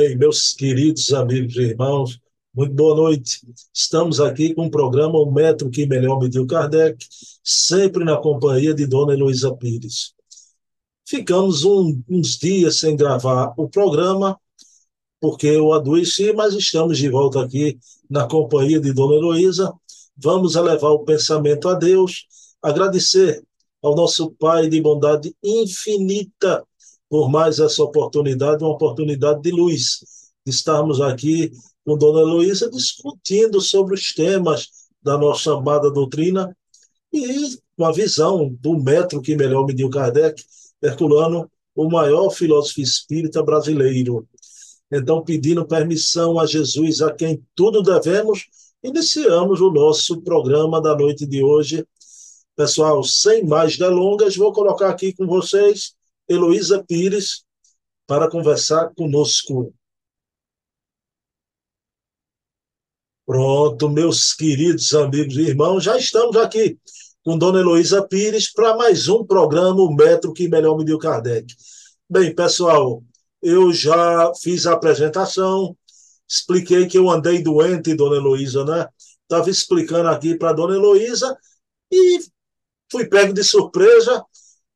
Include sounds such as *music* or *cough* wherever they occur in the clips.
Bem, meus queridos amigos e irmãos, muito boa noite. Estamos aqui com o programa O Metro que Melhor Mediu Kardec, sempre na companhia de Dona Heloísa Pires. Ficamos um, uns dias sem gravar o programa, porque eu adoeci, mas estamos de volta aqui na companhia de Dona Heloísa. Vamos elevar o pensamento a Deus, agradecer ao nosso Pai de bondade infinita por mais essa oportunidade, uma oportunidade de luz, de estarmos aqui com Dona Heloísa discutindo sobre os temas da nossa amada doutrina e uma visão do metro que melhor mediu Kardec, Herculano, o maior filósofo espírita brasileiro. Então, pedindo permissão a Jesus, a quem tudo devemos, iniciamos o nosso programa da noite de hoje. Pessoal, sem mais delongas, vou colocar aqui com vocês Heloísa Pires para conversar conosco. Pronto, meus queridos amigos e irmãos, já estamos aqui com Dona Heloísa Pires para mais um programa, o Metro que Melhor Mediu Kardec. Bem, pessoal, eu já fiz a apresentação, expliquei que eu andei doente, Dona Heloísa, né? Estava explicando aqui para Dona Heloísa e fui pego de surpresa.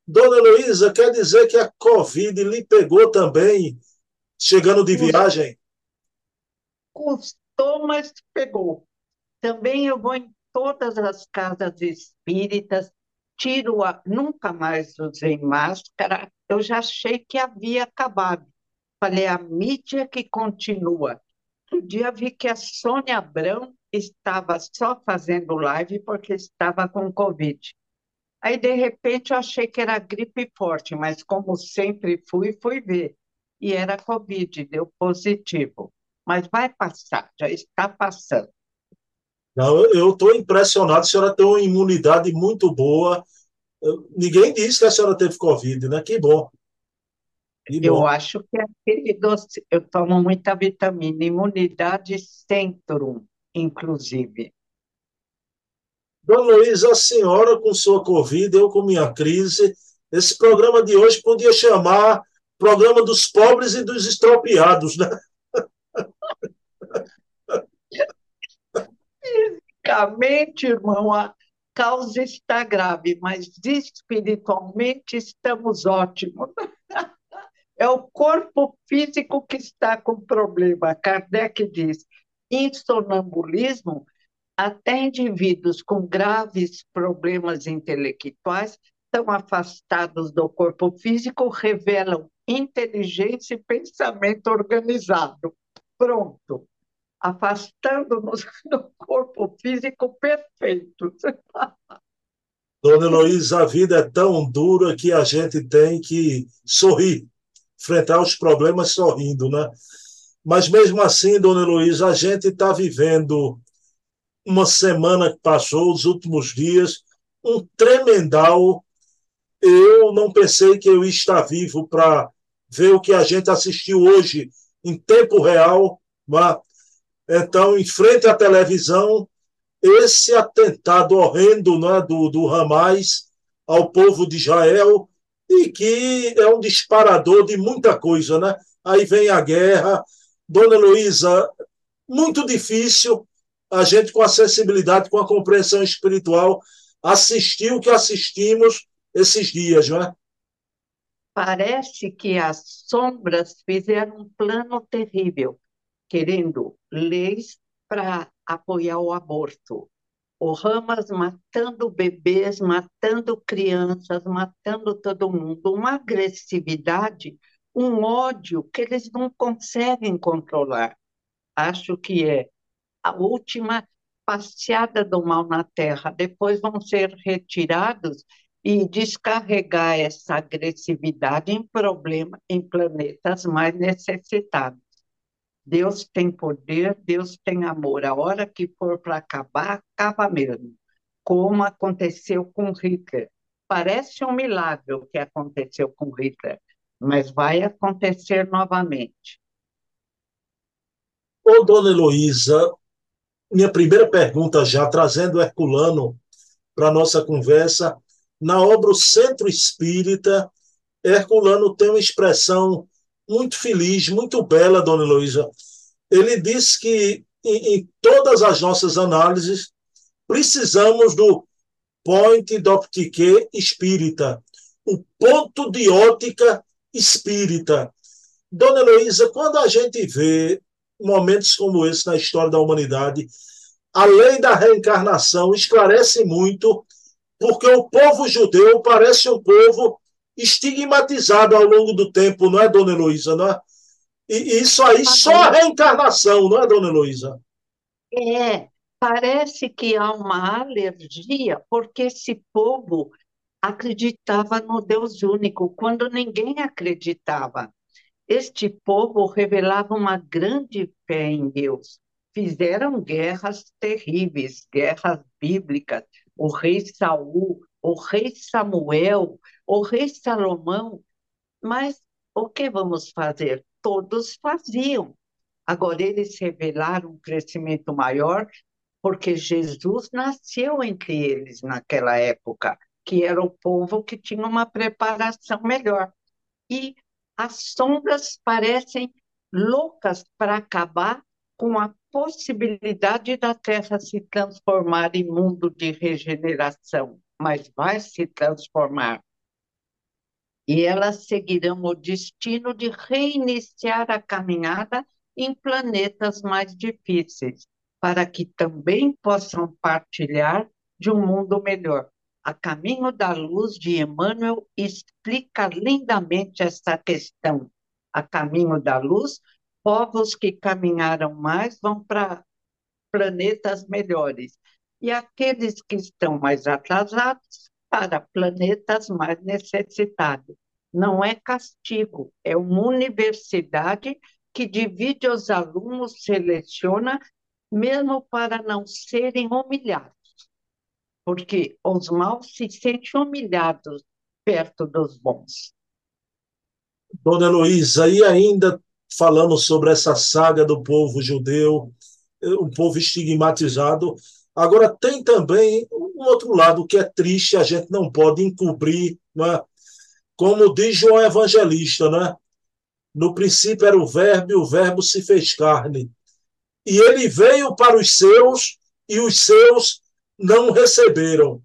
Dona Heloísa, quer dizer que a Covid lhe pegou também, chegando de viagem? Custou, mas pegou. Também eu vou em todas as casas espíritas, tiro a, nunca mais usei máscara, eu já achei que havia acabado. Falei, a mídia que continua. Um dia vi que a Sônia Abrão estava só fazendo live porque estava com Covid. Aí, de repente, eu achei que era gripe forte, mas como sempre fui, fui ver. E era Covid, deu positivo mas vai passar, já está passando. Não, eu estou impressionado, a senhora tem uma imunidade muito boa. Ninguém disse que a senhora teve Covid, né? Que bom. Que bom. Eu acho que é aquele doce, eu tomo muita vitamina, imunidade centro, inclusive. Dona Luísa, a senhora com sua Covid, eu com minha crise, esse programa de hoje podia chamar Programa dos Pobres e dos Estropiados, né? *laughs* Fisicamente, irmão, a causa está grave, mas espiritualmente estamos ótimos. *laughs* É o corpo físico que está com problema. Kardec diz: em sonambulismo, até indivíduos com graves problemas intelectuais estão afastados do corpo físico, revelam inteligência e pensamento organizado pronto, afastando-nos *laughs* do corpo físico perfeito. Dona Heloísa, a vida é tão dura que a gente tem que sorrir, enfrentar os problemas sorrindo, né? Mas mesmo assim, Dona Heloísa, a gente está vivendo uma semana que passou, os últimos dias, um tremendal. Eu não pensei que eu ia estar vivo para ver o que a gente assistiu hoje em tempo real. Mas, então, em frente à televisão, esse atentado horrendo né, do, do Hamas ao povo de Israel e que é um disparador de muita coisa, né? Aí vem a guerra. Dona Luísa, muito difícil a gente com a sensibilidade, com a compreensão espiritual, assistir o que assistimos esses dias, não é? Parece que as sombras fizeram um plano terrível, querendo leis para apoiar o aborto. O Ramas matando bebês, matando crianças, matando todo mundo. Uma agressividade, um ódio que eles não conseguem controlar. Acho que é a última passeada do mal na Terra. Depois vão ser retirados e descarregar essa agressividade em problema em planetas mais necessitados. Deus tem poder, Deus tem amor. A hora que for para acabar, acaba mesmo. Como aconteceu com Hitler. Parece um milagre o que aconteceu com Hitler, mas vai acontecer novamente. Ô, dona Heloísa, minha primeira pergunta já, trazendo Herculano para a nossa conversa, na obra O Centro Espírita, Herculano tem uma expressão muito feliz, muito bela, dona Heloísa. Ele disse que em, em todas as nossas análises precisamos do point d'optique espírita, o ponto de ótica espírita. Dona Heloísa, quando a gente vê momentos como esse na história da humanidade, a lei da reencarnação esclarece muito, porque o povo judeu parece um povo estigmatizado ao longo do tempo, não é, dona Heloísa? Não é? E isso aí só a reencarnação, não é, dona Heloísa? É, parece que há uma alergia, porque esse povo acreditava no Deus único, quando ninguém acreditava. Este povo revelava uma grande fé em Deus. Fizeram guerras terríveis, guerras bíblicas. O rei Saul, o rei Samuel, o rei Salomão. Mas o que vamos fazer? Todos faziam. Agora, eles revelaram um crescimento maior porque Jesus nasceu entre eles naquela época, que era o povo que tinha uma preparação melhor. E as sombras parecem loucas para acabar com a possibilidade da Terra se transformar em mundo de regeneração, mas vai se transformar. E elas seguirão o destino de reiniciar a caminhada em planetas mais difíceis, para que também possam partilhar de um mundo melhor. A Caminho da Luz de Emmanuel explica lindamente essa questão. A Caminho da Luz, povos que caminharam mais vão para planetas melhores, e aqueles que estão mais atrasados para planetas mais necessitados. Não é castigo, é uma universidade que divide os alunos, seleciona, mesmo para não serem humilhados porque os maus se sentem humilhados perto dos bons. Dona Heloísa, e ainda falando sobre essa saga do povo judeu, um povo estigmatizado, agora tem também um outro lado que é triste, a gente não pode encobrir, não é? como diz João Evangelista, né? No princípio era o verbo e o verbo se fez carne. E ele veio para os seus e os seus não receberam.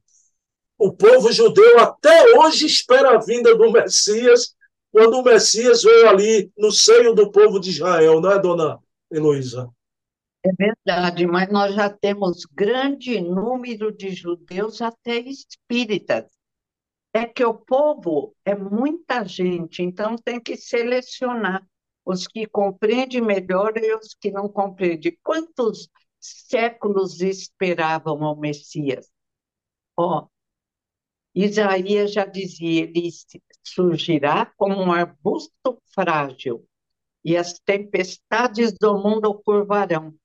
O povo judeu até hoje espera a vinda do Messias, quando o Messias veio ali no seio do povo de Israel, não é, dona Heloísa? É verdade, mas nós já temos grande número de judeus até espíritas. É que o povo é muita gente, então tem que selecionar os que compreendem melhor e os que não compreendem. Quantos séculos esperavam o Messias. Ó, oh, Isaías já dizia, ele surgirá como um arbusto frágil, e as tempestades do mundo curvarão.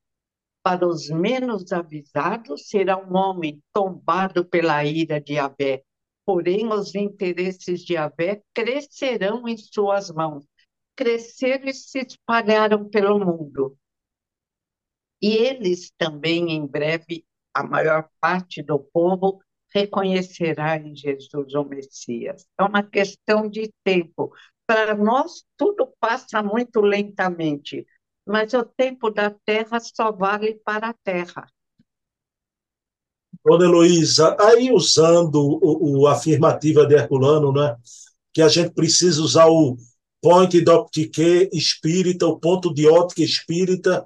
Para os menos avisados, será um homem tombado pela ira de Abé. Porém, os interesses de Abé crescerão em suas mãos. Cresceram e se espalharam pelo mundo. E eles também, em breve, a maior parte do povo reconhecerá em Jesus o Messias. É uma questão de tempo. Para nós, tudo passa muito lentamente, mas o tempo da terra só vale para a terra. Dona Heloísa, aí usando o, o afirmativa de Herculano, né, que a gente precisa usar o point d'optique espírita, o ponto de ótica espírita,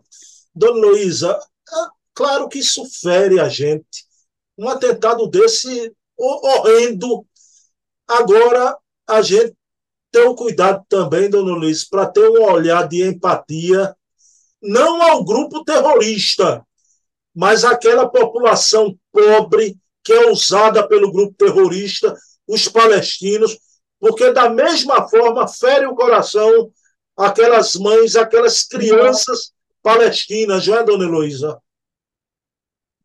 Dona Luísa, é claro que isso fere a gente. Um atentado desse horrendo. Agora, a gente tem o cuidado também, Dona Luísa, para ter um olhar de empatia, não ao grupo terrorista, mas àquela população pobre que é usada pelo grupo terrorista, os palestinos, porque da mesma forma fere o coração aquelas mães, aquelas crianças Palestina, já, dona Heloísa?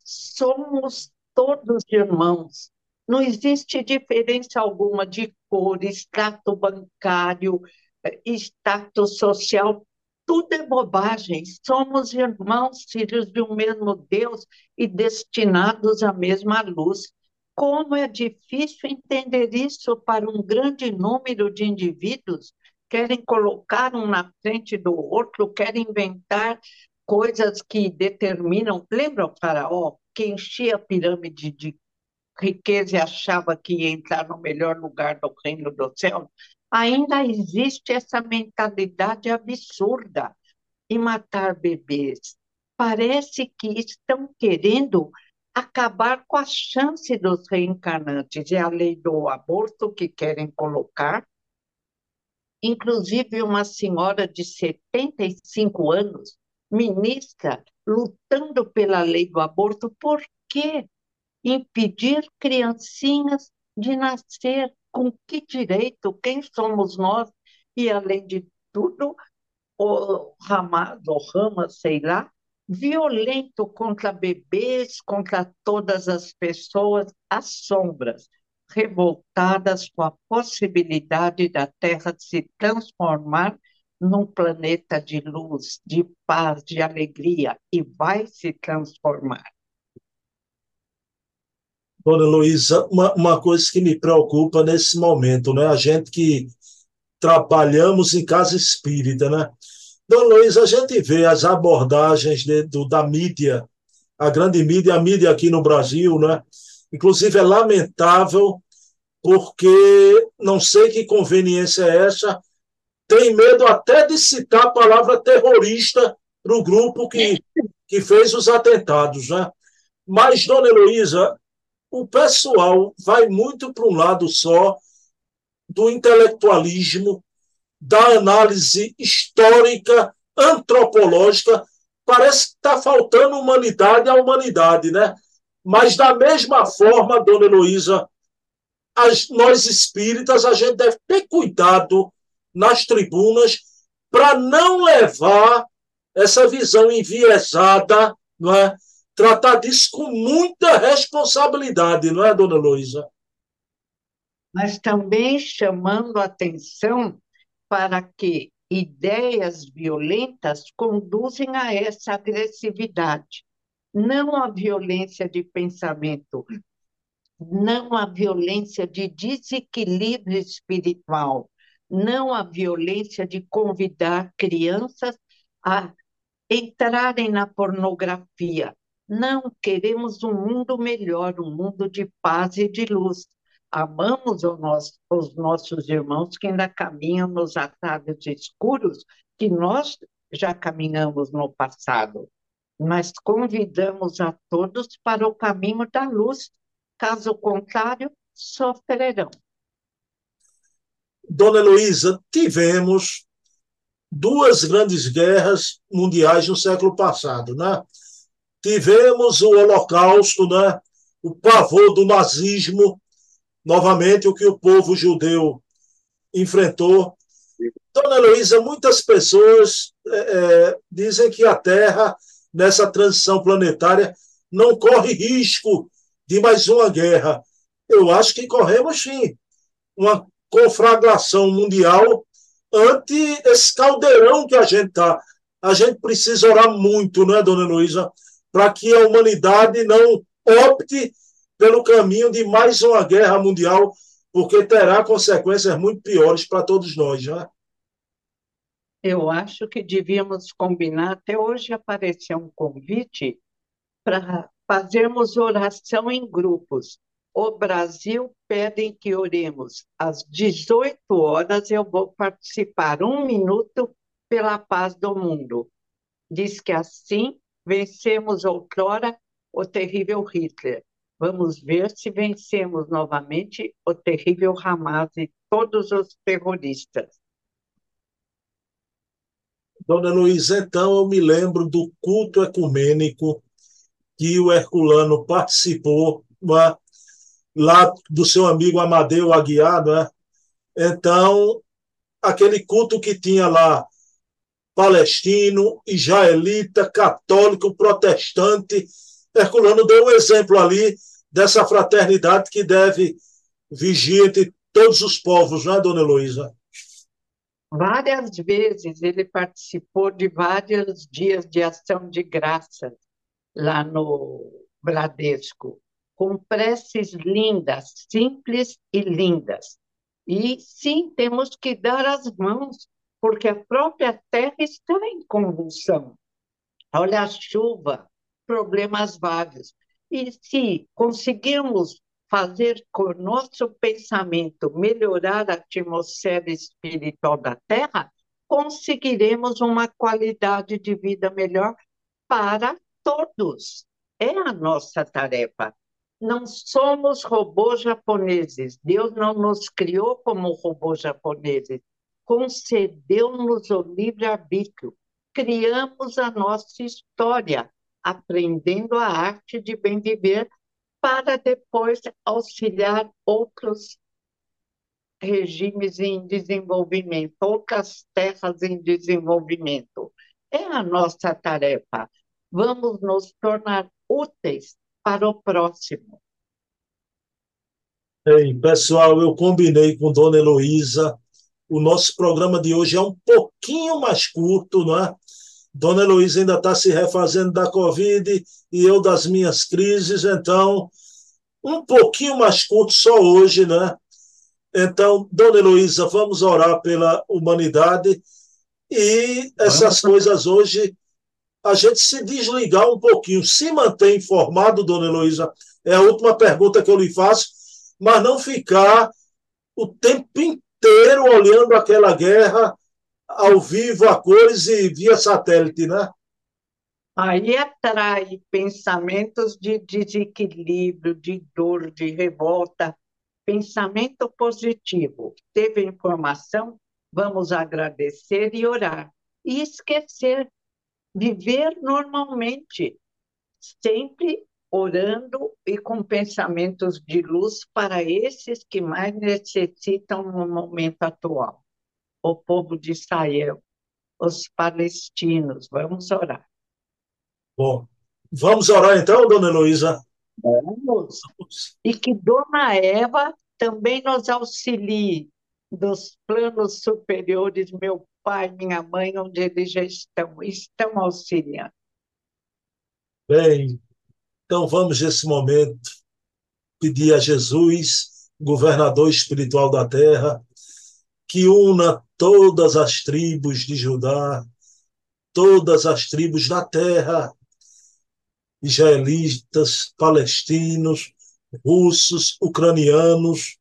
Somos todos irmãos. Não existe diferença alguma de cor, status bancário, status social. Tudo é bobagem. Somos irmãos, filhos de um mesmo Deus e destinados à mesma luz. Como é difícil entender isso para um grande número de indivíduos querem colocar um na frente do outro, querem inventar coisas que determinam. Lembra o faraó que enchia a pirâmide de riqueza e achava que ia entrar no melhor lugar do reino do céu? Ainda existe essa mentalidade absurda em matar bebês. Parece que estão querendo acabar com a chance dos reencarnantes. É a lei do aborto que querem colocar. Inclusive, uma senhora de 75 anos, ministra, lutando pela lei do aborto, por quê? Impedir criancinhas de nascer. Com que direito? Quem somos nós? E, além de tudo, o Hamas, o Hamas, sei lá, violento contra bebês, contra todas as pessoas, as sombras, revoltadas com a possibilidade da Terra se transformar num planeta de luz, de paz, de alegria, e vai se transformar. Dona Luísa, uma, uma coisa que me preocupa nesse momento, né? A gente que trabalhamos em casa espírita, né? Dona Luiz, a gente vê as abordagens de, do, da mídia, a grande mídia, a mídia aqui no Brasil, né? Inclusive é lamentável, porque não sei que conveniência é essa, tem medo até de citar a palavra terrorista para o grupo que, que fez os atentados, né? Mas, dona Heloísa, o pessoal vai muito para um lado só do intelectualismo, da análise histórica, antropológica, parece que está faltando humanidade à humanidade, né? Mas, da mesma forma, dona Heloísa, as, nós espíritas, a gente deve ter cuidado nas tribunas para não levar essa visão enviesada, não é? tratar disso com muita responsabilidade, não é, dona Heloísa? Mas também chamando atenção para que ideias violentas conduzem a essa agressividade. Não a violência de pensamento, não a violência de desequilíbrio espiritual, não a violência de convidar crianças a entrarem na pornografia. Não, queremos um mundo melhor, um mundo de paz e de luz. Amamos nosso, os nossos irmãos que ainda caminham nos atalhos escuros que nós já caminhamos no passado, mas convidamos a todos para o caminho da luz, caso contrário, sofrerão. Dona Heloísa, tivemos duas grandes guerras mundiais no século passado, né? Tivemos o Holocausto, né? O pavor do nazismo novamente o que o povo judeu enfrentou. Dona Heloísa, muitas pessoas é, é, dizem que a Terra, nessa transição planetária, não corre risco de mais uma guerra. Eu acho que corremos sim uma conflagração mundial ante esse caldeirão que a gente está. A gente precisa orar muito, não é, dona Heloísa, para que a humanidade não opte pelo caminho de mais uma guerra mundial, porque terá consequências muito piores para todos nós, não é? Eu acho que devíamos combinar. Até hoje apareceu um convite para fazermos oração em grupos. O Brasil pedem que oremos às 18 horas. Eu vou participar um minuto pela paz do mundo. Diz que assim vencemos outrora o terrível Hitler. Vamos ver se vencemos novamente o terrível Hamas e todos os terroristas. Dona Luísa, então eu me lembro do culto ecumênico que o Herculano participou é? lá do seu amigo Amadeu Aguiar, né? Então, aquele culto que tinha lá palestino, israelita, católico, protestante, Herculano deu um exemplo ali dessa fraternidade que deve vigiar entre todos os povos, não é, dona Heloísa? Várias vezes ele participou de vários dias de ação de graça lá no Bradesco, com preces lindas, simples e lindas. E sim, temos que dar as mãos, porque a própria terra está em convulsão. Olha a chuva, problemas vários. E se conseguirmos fazer com o nosso pensamento melhorar a atmosfera espiritual da Terra, conseguiremos uma qualidade de vida melhor para todos. É a nossa tarefa. Não somos robôs japoneses. Deus não nos criou como robôs japoneses. Concedeu-nos o livre-arbítrio. Criamos a nossa história, aprendendo a arte de bem viver para depois auxiliar outros regimes em desenvolvimento, outras terras em desenvolvimento. É a nossa tarefa. Vamos nos tornar úteis para o próximo. Ei, pessoal, eu combinei com Dona Heloísa. O nosso programa de hoje é um pouquinho mais curto, não é? Dona Heloísa ainda está se refazendo da Covid e eu das minhas crises, então, um pouquinho mais curto só hoje, né? Então, Dona Heloísa, vamos orar pela humanidade e essas coisas hoje, a gente se desligar um pouquinho, se manter informado, Dona Heloísa, é a última pergunta que eu lhe faço, mas não ficar o tempo inteiro olhando aquela guerra ao vivo, a cores e via satélite, né? Aí atrai pensamentos de desequilíbrio, de dor, de revolta, pensamento positivo. Teve informação, vamos agradecer e orar. E esquecer, viver normalmente, sempre orando e com pensamentos de luz para esses que mais necessitam no momento atual. O povo de Israel, os palestinos, vamos orar. Bom, vamos orar então, dona Heloísa? Vamos. E que Dona Eva também nos auxilie dos planos superiores, meu pai, minha mãe, onde eles já estão, estão auxiliando. Bem, então vamos nesse momento pedir a Jesus, governador espiritual da terra, que una todas as tribos de Judá, todas as tribos da terra, israelitas, palestinos, russos, ucranianos,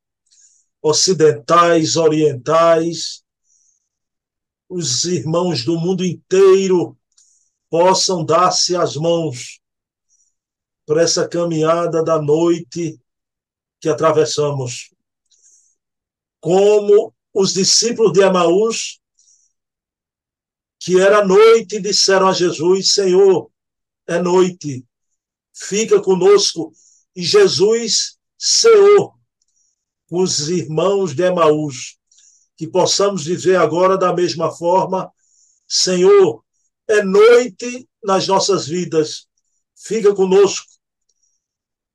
ocidentais, orientais, os irmãos do mundo inteiro possam dar-se as mãos por essa caminhada da noite que atravessamos. Como os discípulos de Emaús, que era noite, disseram a Jesus: Senhor, é noite, fica conosco e Jesus ceou com os irmãos de Emaús. Que possamos viver agora da mesma forma. Senhor, é noite nas nossas vidas, fica conosco.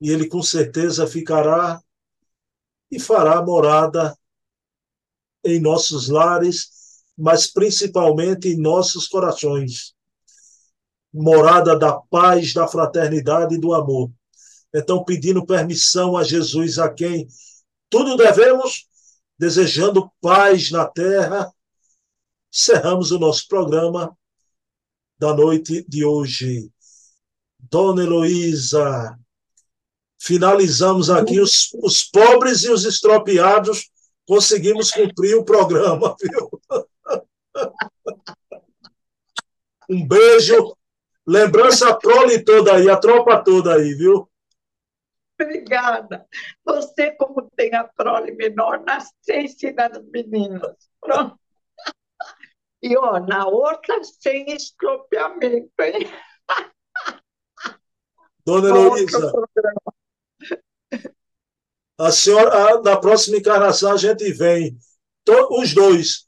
E Ele com certeza ficará e fará morada em nossos lares, mas principalmente em nossos corações. Morada da paz, da fraternidade e do amor. Então, pedindo permissão a Jesus, a quem tudo devemos, desejando paz na terra, encerramos o nosso programa da noite de hoje. Dona Heloísa, finalizamos aqui os, os pobres e os estropiados, conseguimos cumprir o programa, viu? *laughs* Um beijo, lembrança prole toda aí, a tropa toda aí, viu? Obrigada. Você, como tem a prole menor, nasceu ensinando meninas. Pronto. E, ó, na outra, sem estropiamento, hein? Dona Heloísa, a senhora, na próxima encarnação, a gente vem, os dois,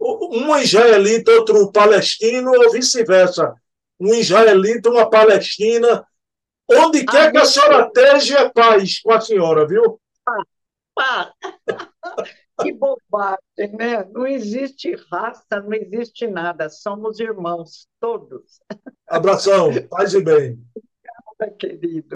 um israelita, outro palestino, ou vice-versa. Um israelita, uma palestina, Onde quer que a senhora esteja, paz com a senhora, viu? Ah, *laughs* que bobagem, né? Não existe raça, não existe nada. Somos irmãos, todos. Abração, paz e bem. Obrigada, querido.